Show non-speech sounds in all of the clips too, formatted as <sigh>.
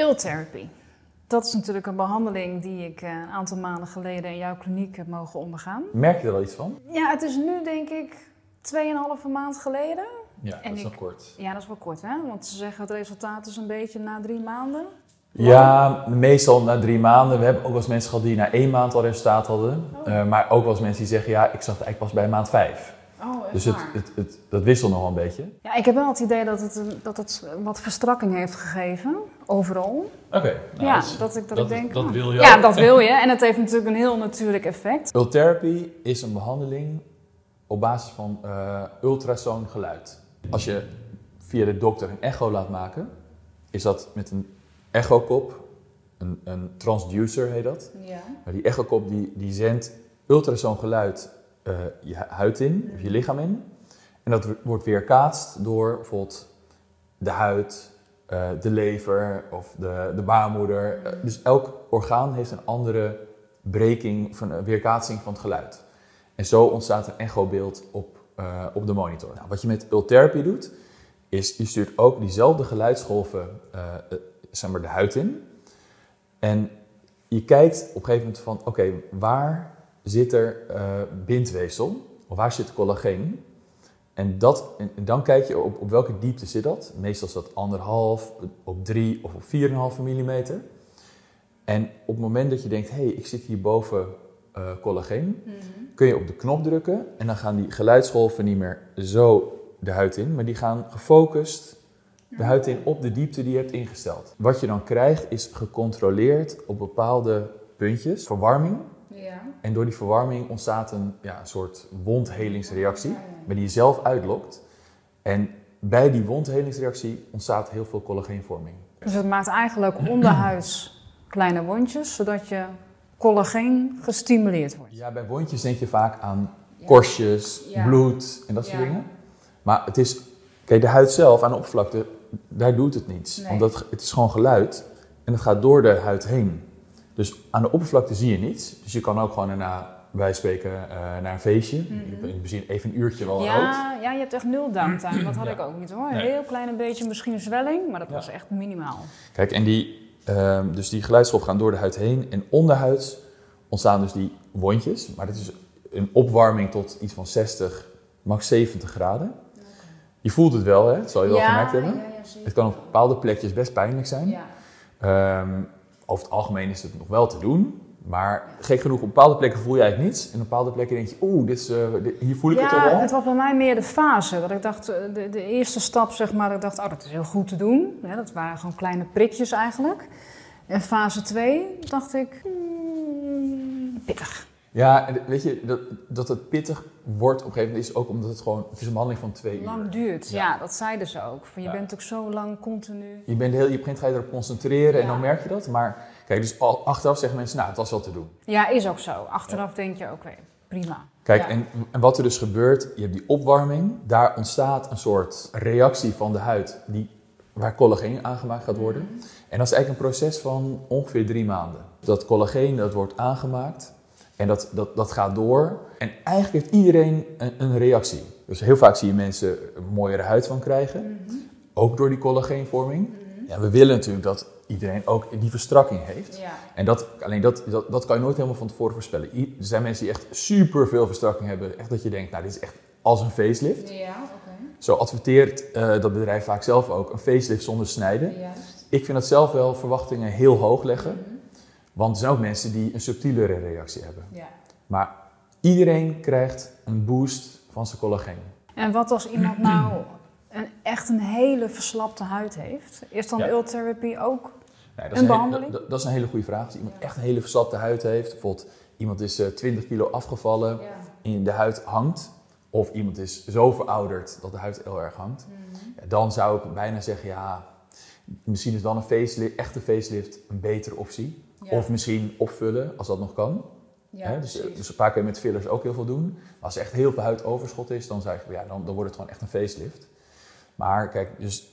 Ultherapy. Dat is natuurlijk een behandeling die ik eh, een aantal maanden geleden in jouw kliniek heb mogen ondergaan. Merk je er al iets van? Ja, het is nu denk ik 2,5 maand geleden. Ja, En dat is ik- nog kort. Ja, dat is wel kort hè, want ze zeggen het resultaat is een beetje na drie maanden. Ja, meestal na drie maanden. We hebben ook wel eens mensen gehad die na één maand al resultaat hadden. Eh, maar ook wel eens mensen die zeggen, ja, ik zag het eigenlijk pas bij maand vijf. Oh, Dus het, het, het, dat wisselt nog wel een beetje. Ja, ik heb wel het idee dat het, dat het wat verstrakking heeft gegeven, overal. Oké. nou, ja, dat dat ik, dat dat- ik denk... dat oh. wil je Ja, ook. dat wil je. En het heeft natuurlijk een heel natuurlijk effect. Ultherapy is een behandeling op basis van eh ultrasoongeluid. Als je via de dokter een echo laat maken, is dat met een echokop, een, een transducer heet dat. Ja. Maar die echokop die, die zendt ultrasoongeluid eh, je hu- huid in, of je lichaam in. En dat wordt weerkaatst door bijvoorbeeld de huid, eh, de lever of de, de baarmoeder. Eh, dus elk orgaan heeft een andere breking, van een weerkaatsing van het geluid. En zo ontstaat een echobeeld op, eh, op de monitor. Nou, wat je met ultherapy doet, is je stuurt ook diezelfde geluidsgolven eh, eh, zeg maar de huid in. En je kijkt op een gegeven moment van, oké, waar zit er eh, bindweefsel? Of waar zit collageen? En, dat, en dan kijk je op, op welke diepte zit dat. Meestal is dat anderhalf, op drie of op 4,5 millimeter. En op het moment dat je denkt, hé, hey, ik zit hier boven eh, collageen, kun je op de knop drukken en dan gaan die geluidsgolven niet meer zo de huid in, maar die gaan gefocust de huid in op de diepte die je hebt ingesteld. Wat je dan krijgt is gecontroleerd op bepaalde puntjes verwarming. Ja. En door die verwarming ontstaat een, ja, een soort wondhelingsreactie, waar die je zelf uitlokt. En bij die wondhelingsreactie ontstaat heel veel collageenvorming. Dus het maakt eigenlijk onderhuids <clears throat> kleine wondjes, zodat je collageen gestimuleerd wordt. Ja, bij wondjes denk je vaak aan korstjes, Ja. bloed en dat soort Ja. dingen. Maar het is, kijk, de huid zelf aan de oppervlakte, daar doet het niets. Nee. Omdat het is gewoon geluid en het gaat door de huid heen. Dus aan de oppervlakte zie je niets. Dus je kan ook gewoon daarna, wij spreken, eh, naar een feestje. In het begin even een uurtje wel rood. Ja, ja, je hebt echt nul downtime. Dat had Ja. ik ook niet hoor. Een Nee. heel klein beetje misschien zwelling, maar dat Ja. was echt minimaal. Kijk, en die, ehm, dus die gaan door de huid heen. En onderhuids ontstaan dus die wondjes. Maar dat is een opwarming tot iets van 60, max 70 graden. Je voelt het wel, hè? Dat zal je wel gemerkt hebben. Het kan op bepaalde plekjes best pijnlijk zijn. Ehm, over het algemeen is het nog wel te doen. Maar gek genoeg, op bepaalde plekken voel je eigenlijk niets. En op bepaalde plekken denk je, oeh, dit is, eh, dit- hier voel ik het al wel. het was bij mij meer de fase. Dat ik dacht, eh, de, de eerste stap zeg maar, dat ik dacht, oh dat is heel goed te doen. Ja, dat waren gewoon kleine prikjes eigenlijk. En fase 2 dacht ik, hmm, pittig. Ja, en weet je, dat, dat het pittig wordt op een gegeven moment is ook omdat het gewoon, het is een behandeling van twee uur. Lang duurt, ja. Ja. dat zeiden ze ook. Van, je Ja. bent ook zo lang continu. Je, bent heel, je begint ga je erop concentreren en dan merk je dat. Maar kijk, dus al, achteraf zeggen mensen, nou, het was wel te doen. Ja, is ook zo. Achteraf denk je, oké, prima. Kijk, en, en wat er dus gebeurt, je hebt die opwarming. Daar ontstaat een soort reactie van de huid die, waar collageen aangemaakt gaat worden. En dat is eigenlijk een proces van ongeveer drie maanden. Dat collageen dat wordt aangemaakt en dat, dat, dat gaat door. En eigenlijk heeft iedereen een, een reactie. Dus heel vaak zie je mensen een mooiere huid van krijgen. Ook door die collageenvorming. Ja, we willen natuurlijk dat iedereen ook die verstrakking heeft. Ja. En dat, alleen dat, dat, dat kan je nooit helemaal van tevoren voorspellen. I- Er zijn mensen die echt super veel verstrakking hebben. Echt dat je denkt, nou dit is echt als een facelift. Ja. Zo adverteert eh, dat bedrijf vaak zelf ook een facelift zonder snijden. Juist. Ik vind dat zelf wel verwachtingen heel hoog leggen. Want er zijn ook mensen die een subtielere reactie hebben. Ja. Maar iedereen krijgt een boost van zijn collageen. En wat als iemand nou een, echt een hele verslapte huid heeft? Is dan Ja. ultherapy ook? Nee, dat, Een is een, behandeling? hele- dat, dat is een hele goede vraag. Als iemand echt een hele verslapte huid heeft, bijvoorbeeld iemand is eh, 20 kilo afgevallen, in de huid hangt, of iemand is zo verouderd dat de huid heel erg hangt, ja, dan zou ik bijna zeggen, ja, misschien is dan een facelift, echte facelift een betere optie. Ja. Of misschien opvullen, als dat nog kan. Hè, dus, eh, dus vaak kun je met fillers ook heel veel doen. Maar als er echt heel veel huidoverschot is, dan, zou ik, ja, dan, dan wordt het gewoon echt een facelift. Maar kijk, dus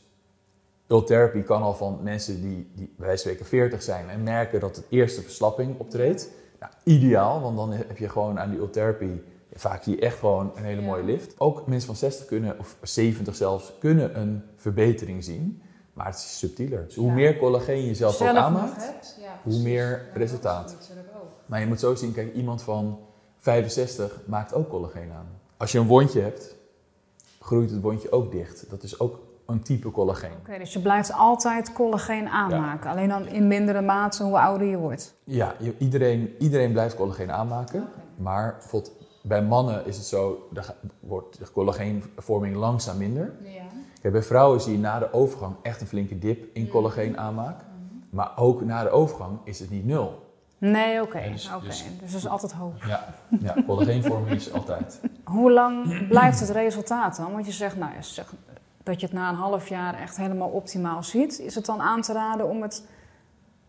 ultherapy kan al van mensen die, die bij wijze van spreken 40 zijn en merken dat het eerste verslapping optreedt. Nou, ideaal, want dan heb je gewoon aan die ultherapy vaak hier echt gewoon een hele Ja. mooie lift. Ook mensen van 60 kunnen, of 70 zelfs, kunnen een verbetering zien. Maar het is subtieler. Dus hoe Ja. meer collageen je zelf ook Zelf nog aanmaakt, hebt, ja, hoe meer Ja, resultaat. ook. Maar je moet zo zien, kijk, iemand van 65 maakt ook collageen aan. Als je een wondje hebt, groeit het wondje ook dicht. Dat is ook een type collageen. Oké, dus je blijft altijd collageen aanmaken. Alleen dan in mindere mate hoe ouder je wordt. Ja, je- iedereen, iedereen blijft collageen aanmaken. Maar bijvoorbeeld bij mannen is het zo, daar wordt de collageenvorming langzaam minder. Ja. Kijk, bij vrouwen zie je na de overgang echt een flinke dip in collageen aanmaak. Maar ook na de overgang is het niet nul. Nee, oké. Ja, dus- oké. dus- dus dat is altijd hoog. Ja, ja collageenvorming is altijd. <laughs> Hoe lang blijft het resultaat dan? Want je zegt, nou, ja, zeg dat je het na een half jaar echt helemaal optimaal ziet. Is het dan aan te raden om het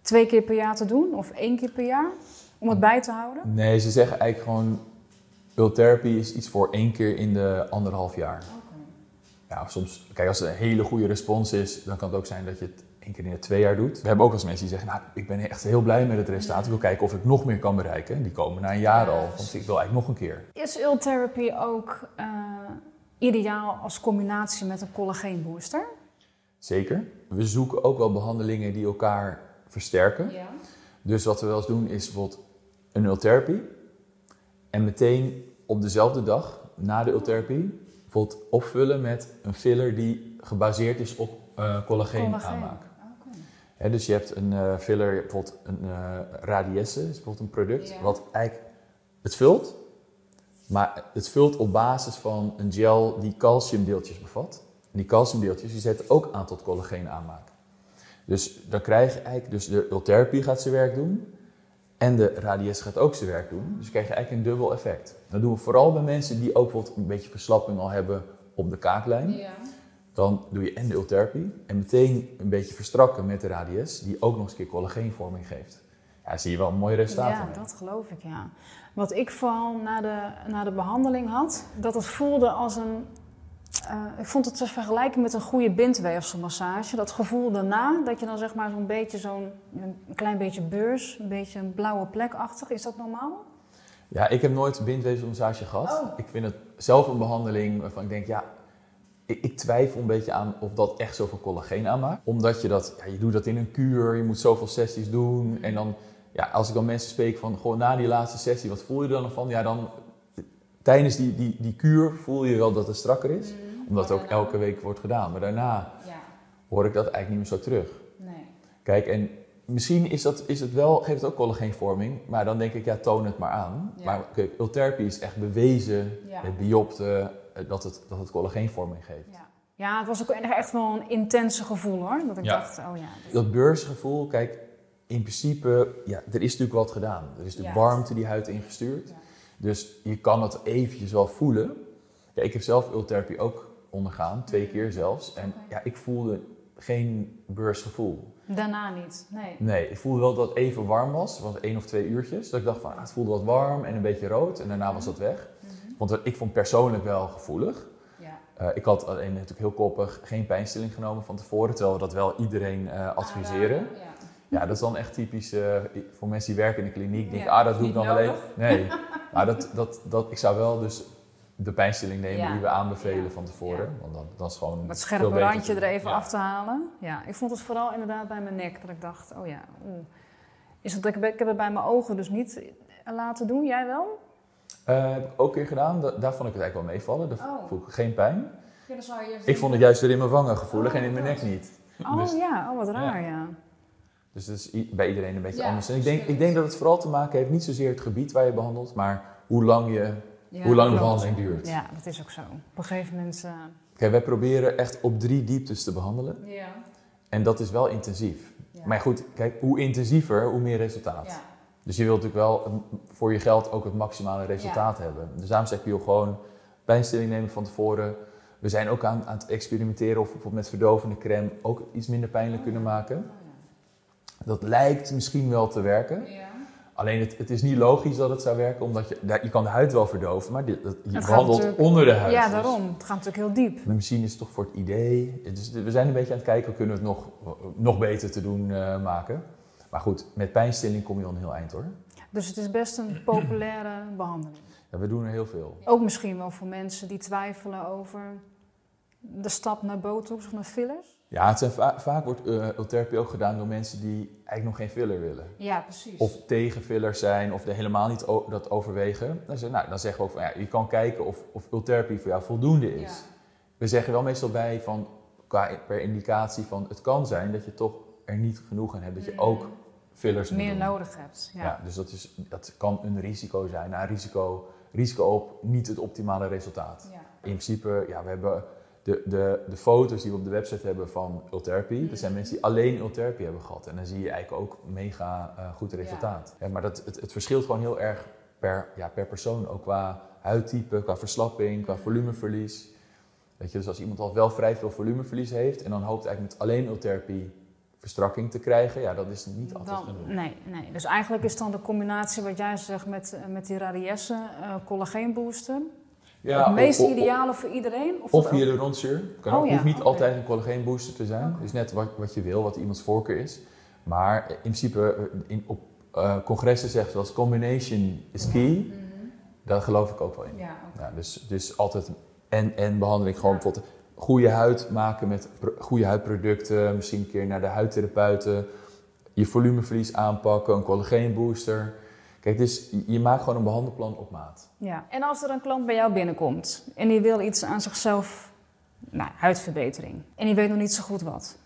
twee keer per jaar te doen? Of één keer per jaar? Om het bij te houden? Nee, ze zeggen eigenlijk gewoon, ultherapy is iets voor één keer in de anderhalf jaar. Ja, soms, kijk, als het een hele goede respons is, dan kan het ook zijn dat je het één keer in de twee jaar doet. We hebben ook wel eens mensen die zeggen, nou, ik ben echt heel blij met het resultaat. Ik wil kijken of ik nog meer kan bereiken. Die komen na een jaar Ja, al, want ik wil eigenlijk nog een keer. Is ultherapy ook eh, ideaal als combinatie met een collageenbooster? Zeker. We zoeken ook wel behandelingen die elkaar versterken. Ja. Dus wat we wel eens doen is bijvoorbeeld een ultherapy. En meteen op dezelfde dag, na de ultherapy, bijvoorbeeld opvullen met een filler die gebaseerd is op eh collageen, Collageen. aanmaak. Hè, dus je hebt een eh, filler, bijvoorbeeld een eh radiesse, is bijvoorbeeld een product, wat eigenlijk het vult, maar het vult op basis van een gel die calciumdeeltjes bevat. En die calciumdeeltjes die zetten ook aan tot collageen aanmaak. Dus dan krijg je eigenlijk, dus de ultherapy gaat zijn werk doen en de radiesse gaat ook zijn werk doen. Dus je krijgt eigenlijk een dubbel effect. Dat doen we vooral bij mensen die ook bijvoorbeeld een beetje verslapping al hebben op de kaaklijn. Ja. Dan doe je en de ultherapy en meteen een beetje verstrakken met de radius, die ook nog eens een keer collageenvorming geeft. Ja, zie je wel mooie resultaten. Ja, mee. dat geloof ik, ja. Wat ik vooral na de, na de behandeling had, dat het voelde als een... eh, ik vond het te vergelijken met een goede bindweefselmassage. Dat gevoel daarna, dat je dan zeg maar zo'n beetje zo'n... een klein beetje beurs, een beetje een blauwe plekachtig. Is dat normaal? Ja, ik heb nooit bindweefselmassage gehad. Oh. Ik vind het zelf een behandeling waarvan ik denk, ja, ik, ik twijfel een beetje aan of dat echt zoveel collageen aanmaakt. Omdat je dat, ja, je doet dat in een kuur, je moet zoveel sessies doen. En dan, ja, als ik dan mensen spreek van, gewoon na die laatste sessie, wat voel je er dan van? Ja, dan tijdens die, die, die kuur voel je wel dat het strakker is. Omdat het ook elke week wordt gedaan. Maar daarna Ja, hoor ik dat eigenlijk niet meer zo terug. nee. Kijk, en misschien is, dat, is het wel, geeft het ook collageenvorming, maar dan denk ik, ja, toon het maar aan. Ja. Maar kijk, ultherapy is echt bewezen, Ja. met biopten, eh, dat het, dat het collageenvorming geeft. Ja. ja, het was ook echt wel een intense gevoel hoor. Dat ik Ja. dacht, oh ja. dit- Dat beursgevoel, kijk, in principe, ja, er is natuurlijk wat gedaan. Er is natuurlijk Ja. warmte die huid ingestuurd. Dus je kan het eventjes wel voelen. Ja, ik heb zelf ultherapy ook ondergaan, twee keer zelfs. En ja, ik voelde geen beursgevoel. Daarna niet, nee. Nee, ik voelde wel dat het even warm was. Was één of twee uurtjes. Dat ik dacht van, ah, het voelde wat warm en een beetje rood. En daarna was dat weg. Want ik vond persoonlijk wel gevoelig. Ja. Eh, ik had alleen natuurlijk heel koppig geen pijnstilling genomen van tevoren. Terwijl we dat wel iedereen eh, adviseren. Ja. Ja, dat is dan echt typisch eh, voor mensen die werken in de kliniek. Ja, ah, dat doe ik dan wel even. Nee, <laughs> maar dat, dat, dat, ik zou wel dus de pijnstilling nemen Ja. die we aanbevelen Ja. van tevoren. Want dan, dan is gewoon Het scherpe randje er even Ja. af te halen. Ja, ik vond het vooral inderdaad bij mijn nek. Dat ik dacht, oh ja, oeh. Is het, ik, heb- ik heb het bij mijn ogen dus niet laten doen. Jij wel? Eh, heb ik ook een keer gedaan. Da- daar vond ik het eigenlijk wel meevallen. Daar Oh. voel ik geen pijn. Ja, dan zou je Ik vond het juist weer in mijn wangen gevoelig en in mijn nek niet. Oh Dus, ja, oh wat raar ja. Dus dat is bij iedereen een beetje Ja, anders. En ik denk, ik denk dat het vooral te maken heeft, niet zozeer het gebied waar je behandelt, maar hoe lang, je, Ja, hoe lang de behandeling duurt. Ja, dat is ook zo. Op een gegeven moment... eh, Kijk, wij proberen echt op drie dieptes te behandelen. ja. En dat is wel intensief. Ja. Maar goed, kijk, hoe intensiever, hoe meer resultaat. Ja. Dus je wilt natuurlijk wel voor je geld ook het maximale resultaat hebben. Dus daarom zeg ik, joh, gewoon pijnstilling nemen van tevoren. We zijn ook aan, aan het experimenteren of we bijvoorbeeld met verdovende crème ook iets minder pijnlijk kunnen maken. Dat lijkt misschien wel te werken. Ja. Alleen het, het is niet logisch dat het zou werken, omdat je, daar- je kan de huid wel verdoven, maar dit, dat, je behandelt onder de huid. Ja, Dus- daarom. Het gaat natuurlijk heel diep. maar misschien is het toch voor het idee. Dus we zijn een beetje aan het kijken, kunnen we het nog, nog beter te doen eh, maken. Maar goed, met pijnstilling kom je al een heel eind hoor. Dus het is best een populaire <clears throat> behandeling. Ja, we doen er heel veel. Ook misschien wel voor mensen die twijfelen over de stap naar botox of naar fillers. Ja, het zijn va- vaak wordt uh, ultherapie ook gedaan door mensen die eigenlijk nog geen filler willen. Ja, precies. Of tegen fillers zijn, of er helemaal niet dat overwegen. Dan, zeg, nou, dan zeggen we ook van, ja, je kan kijken of, of ultherapie voor jou voldoende is. Ja. We zeggen wel meestal bij van, qua, per indicatie van, het kan zijn dat je toch er niet genoeg aan hebt. Dat je Mhm. ook fillers meer doen. nodig hebt. Ja. Ja. dus dat, is, dat kan een risico zijn. Nou, risico, risico op niet het optimale resultaat. Ja. In principe, ja, we hebben de, de, de foto's die we op de website hebben van Ultherapy. Dat zijn mensen die alleen Ultherapy hebben gehad. En dan zie je eigenlijk ook mega eh, goed resultaat. Ja, maar dat, het, het verschilt gewoon heel erg per, ja, per persoon. Ook qua huidtype, qua verslapping, qua volumeverlies. Weet je, dus als iemand al wel vrij veel volumeverlies heeft... en dan hoopt eigenlijk met alleen Ultherapy verstrakking te krijgen... ja, dat is niet altijd Dan, genoeg. nee, nee, dus eigenlijk is dan de combinatie wat jij zegt met, eh, met die radiesse, eh collageenbooster. Ja, het meest of- of- ideale voor iedereen? Of, Of dat ook- hyaluronzuur. Kan Oh ook, ja, hoeft niet altijd een collageenbooster te zijn. Oké. Dus net wat, wat je wil, wat iemands voorkeur is. Maar in principe, in, op eh, congressen zegt zoals combination is key. Mhm. Daar geloof ik ook wel in. Ja, dus, dus altijd en, en behandeling. Gewoon bijvoorbeeld goede huid maken met goede huidproducten. Misschien een keer naar de huidtherapeuten. Je volumeverlies aanpakken, een collageenbooster. Kijk, dus je- maakt gewoon een behandelplan op maat. Ja. En als er een klant bij jou binnenkomt en die wil iets aan zichzelf, nou, huidverbetering, en die weet nog niet zo goed wat.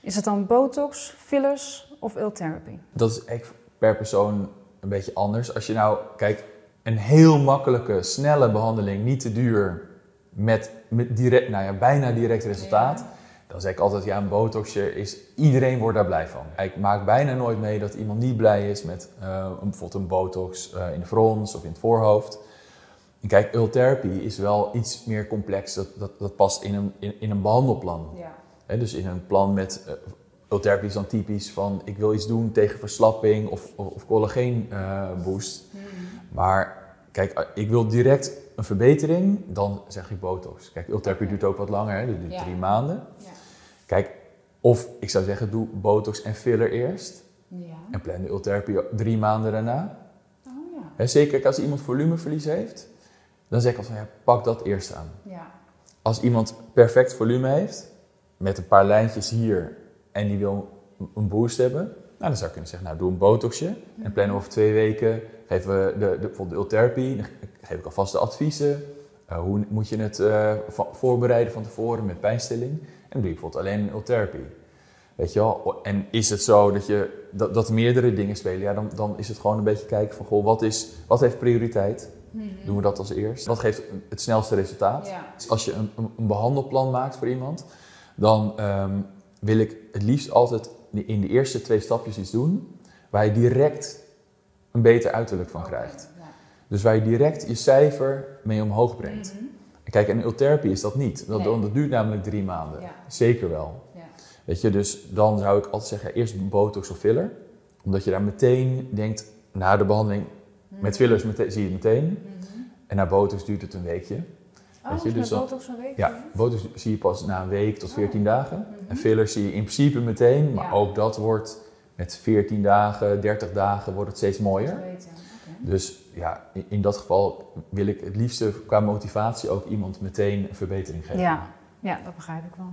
Is het dan botox, fillers of ultherapy? Dat is echt per persoon een beetje anders. Als je nou, kijk, een heel makkelijke, snelle behandeling, niet te duur, met, met direct, nou ja, bijna direct resultaat. Dan zeg ik altijd, ja, een botoxje is, iedereen wordt daar blij van. Ik maak bijna nooit mee dat iemand niet blij is met eh, een, bijvoorbeeld een botox eh, in de frons of in het voorhoofd. En kijk, ultherapy is wel iets meer complex. Dat, dat, dat past in een, in, in een behandelplan. Ja. Dus in een plan met uh, ultherapy is dan typisch van ik wil iets doen tegen verslapping of, of, of collageen eh, boost. Maar kijk, ik wil direct een verbetering, dan zeg ik botox. Kijk, ultherapy Oké. duurt ook wat langer, hè, dat duurt Ja. drie maanden. Ja. Kijk, of ik zou zeggen doe botox en filler eerst Ja. en plan de ultherapy drie maanden daarna. Oh ja. Zeker als iemand volumeverlies heeft, dan zeg ik altijd van ja, pak dat eerst aan. Ja. Als iemand perfect volume heeft, met een paar lijntjes hier en die wil een boost hebben, nou, dan zou ik kunnen zeggen, nou doe een botoxje en plan over twee weken geven we de, de, bijvoorbeeld de dan geef ik alvast de adviezen. Uh, hoe moet je het uh, va- voorbereiden van tevoren met pijnstilling? En dan doe je bijvoorbeeld alleen een ultherapy. Weet je wel? En is het zo dat, je, dat, dat meerdere dingen spelen, ja, dan, dan is het gewoon een beetje kijken van, goh, wat, is, wat heeft prioriteit? Doen we dat als eerst? Wat geeft het snelste resultaat? Ja. Dus als je een, een, een behandelplan maakt voor iemand, dan ehm, wil ik het liefst altijd in de eerste twee stapjes iets doen waar je direct een beter uiterlijk van krijgt. Dus waar je direct je cijfer mee omhoog brengt. Mhm. En Kijk, en ultherapy is dat niet. Dat, Nee. dat duurt namelijk drie maanden. Ja. Zeker wel. Ja. Weet je, dus dan zou ik altijd zeggen, eerst botox of filler. Omdat je daar meteen denkt, na de behandeling met fillers zie je het meteen. Mhm. En na botox duurt het een weekje. Oh, Weet je, is dus met dan- botox een week? Ja, botox zie je pas na een week tot 14 dagen. Mhm. En fillers zie je in principe meteen, maar Ja. ook dat wordt met 14 dagen, 30 dagen wordt het steeds mooier. Weet. Dus ja, in, dat geval wil ik het liefste qua motivatie ook iemand meteen een verbetering geven. Ja. ja, dat begrijp ik wel.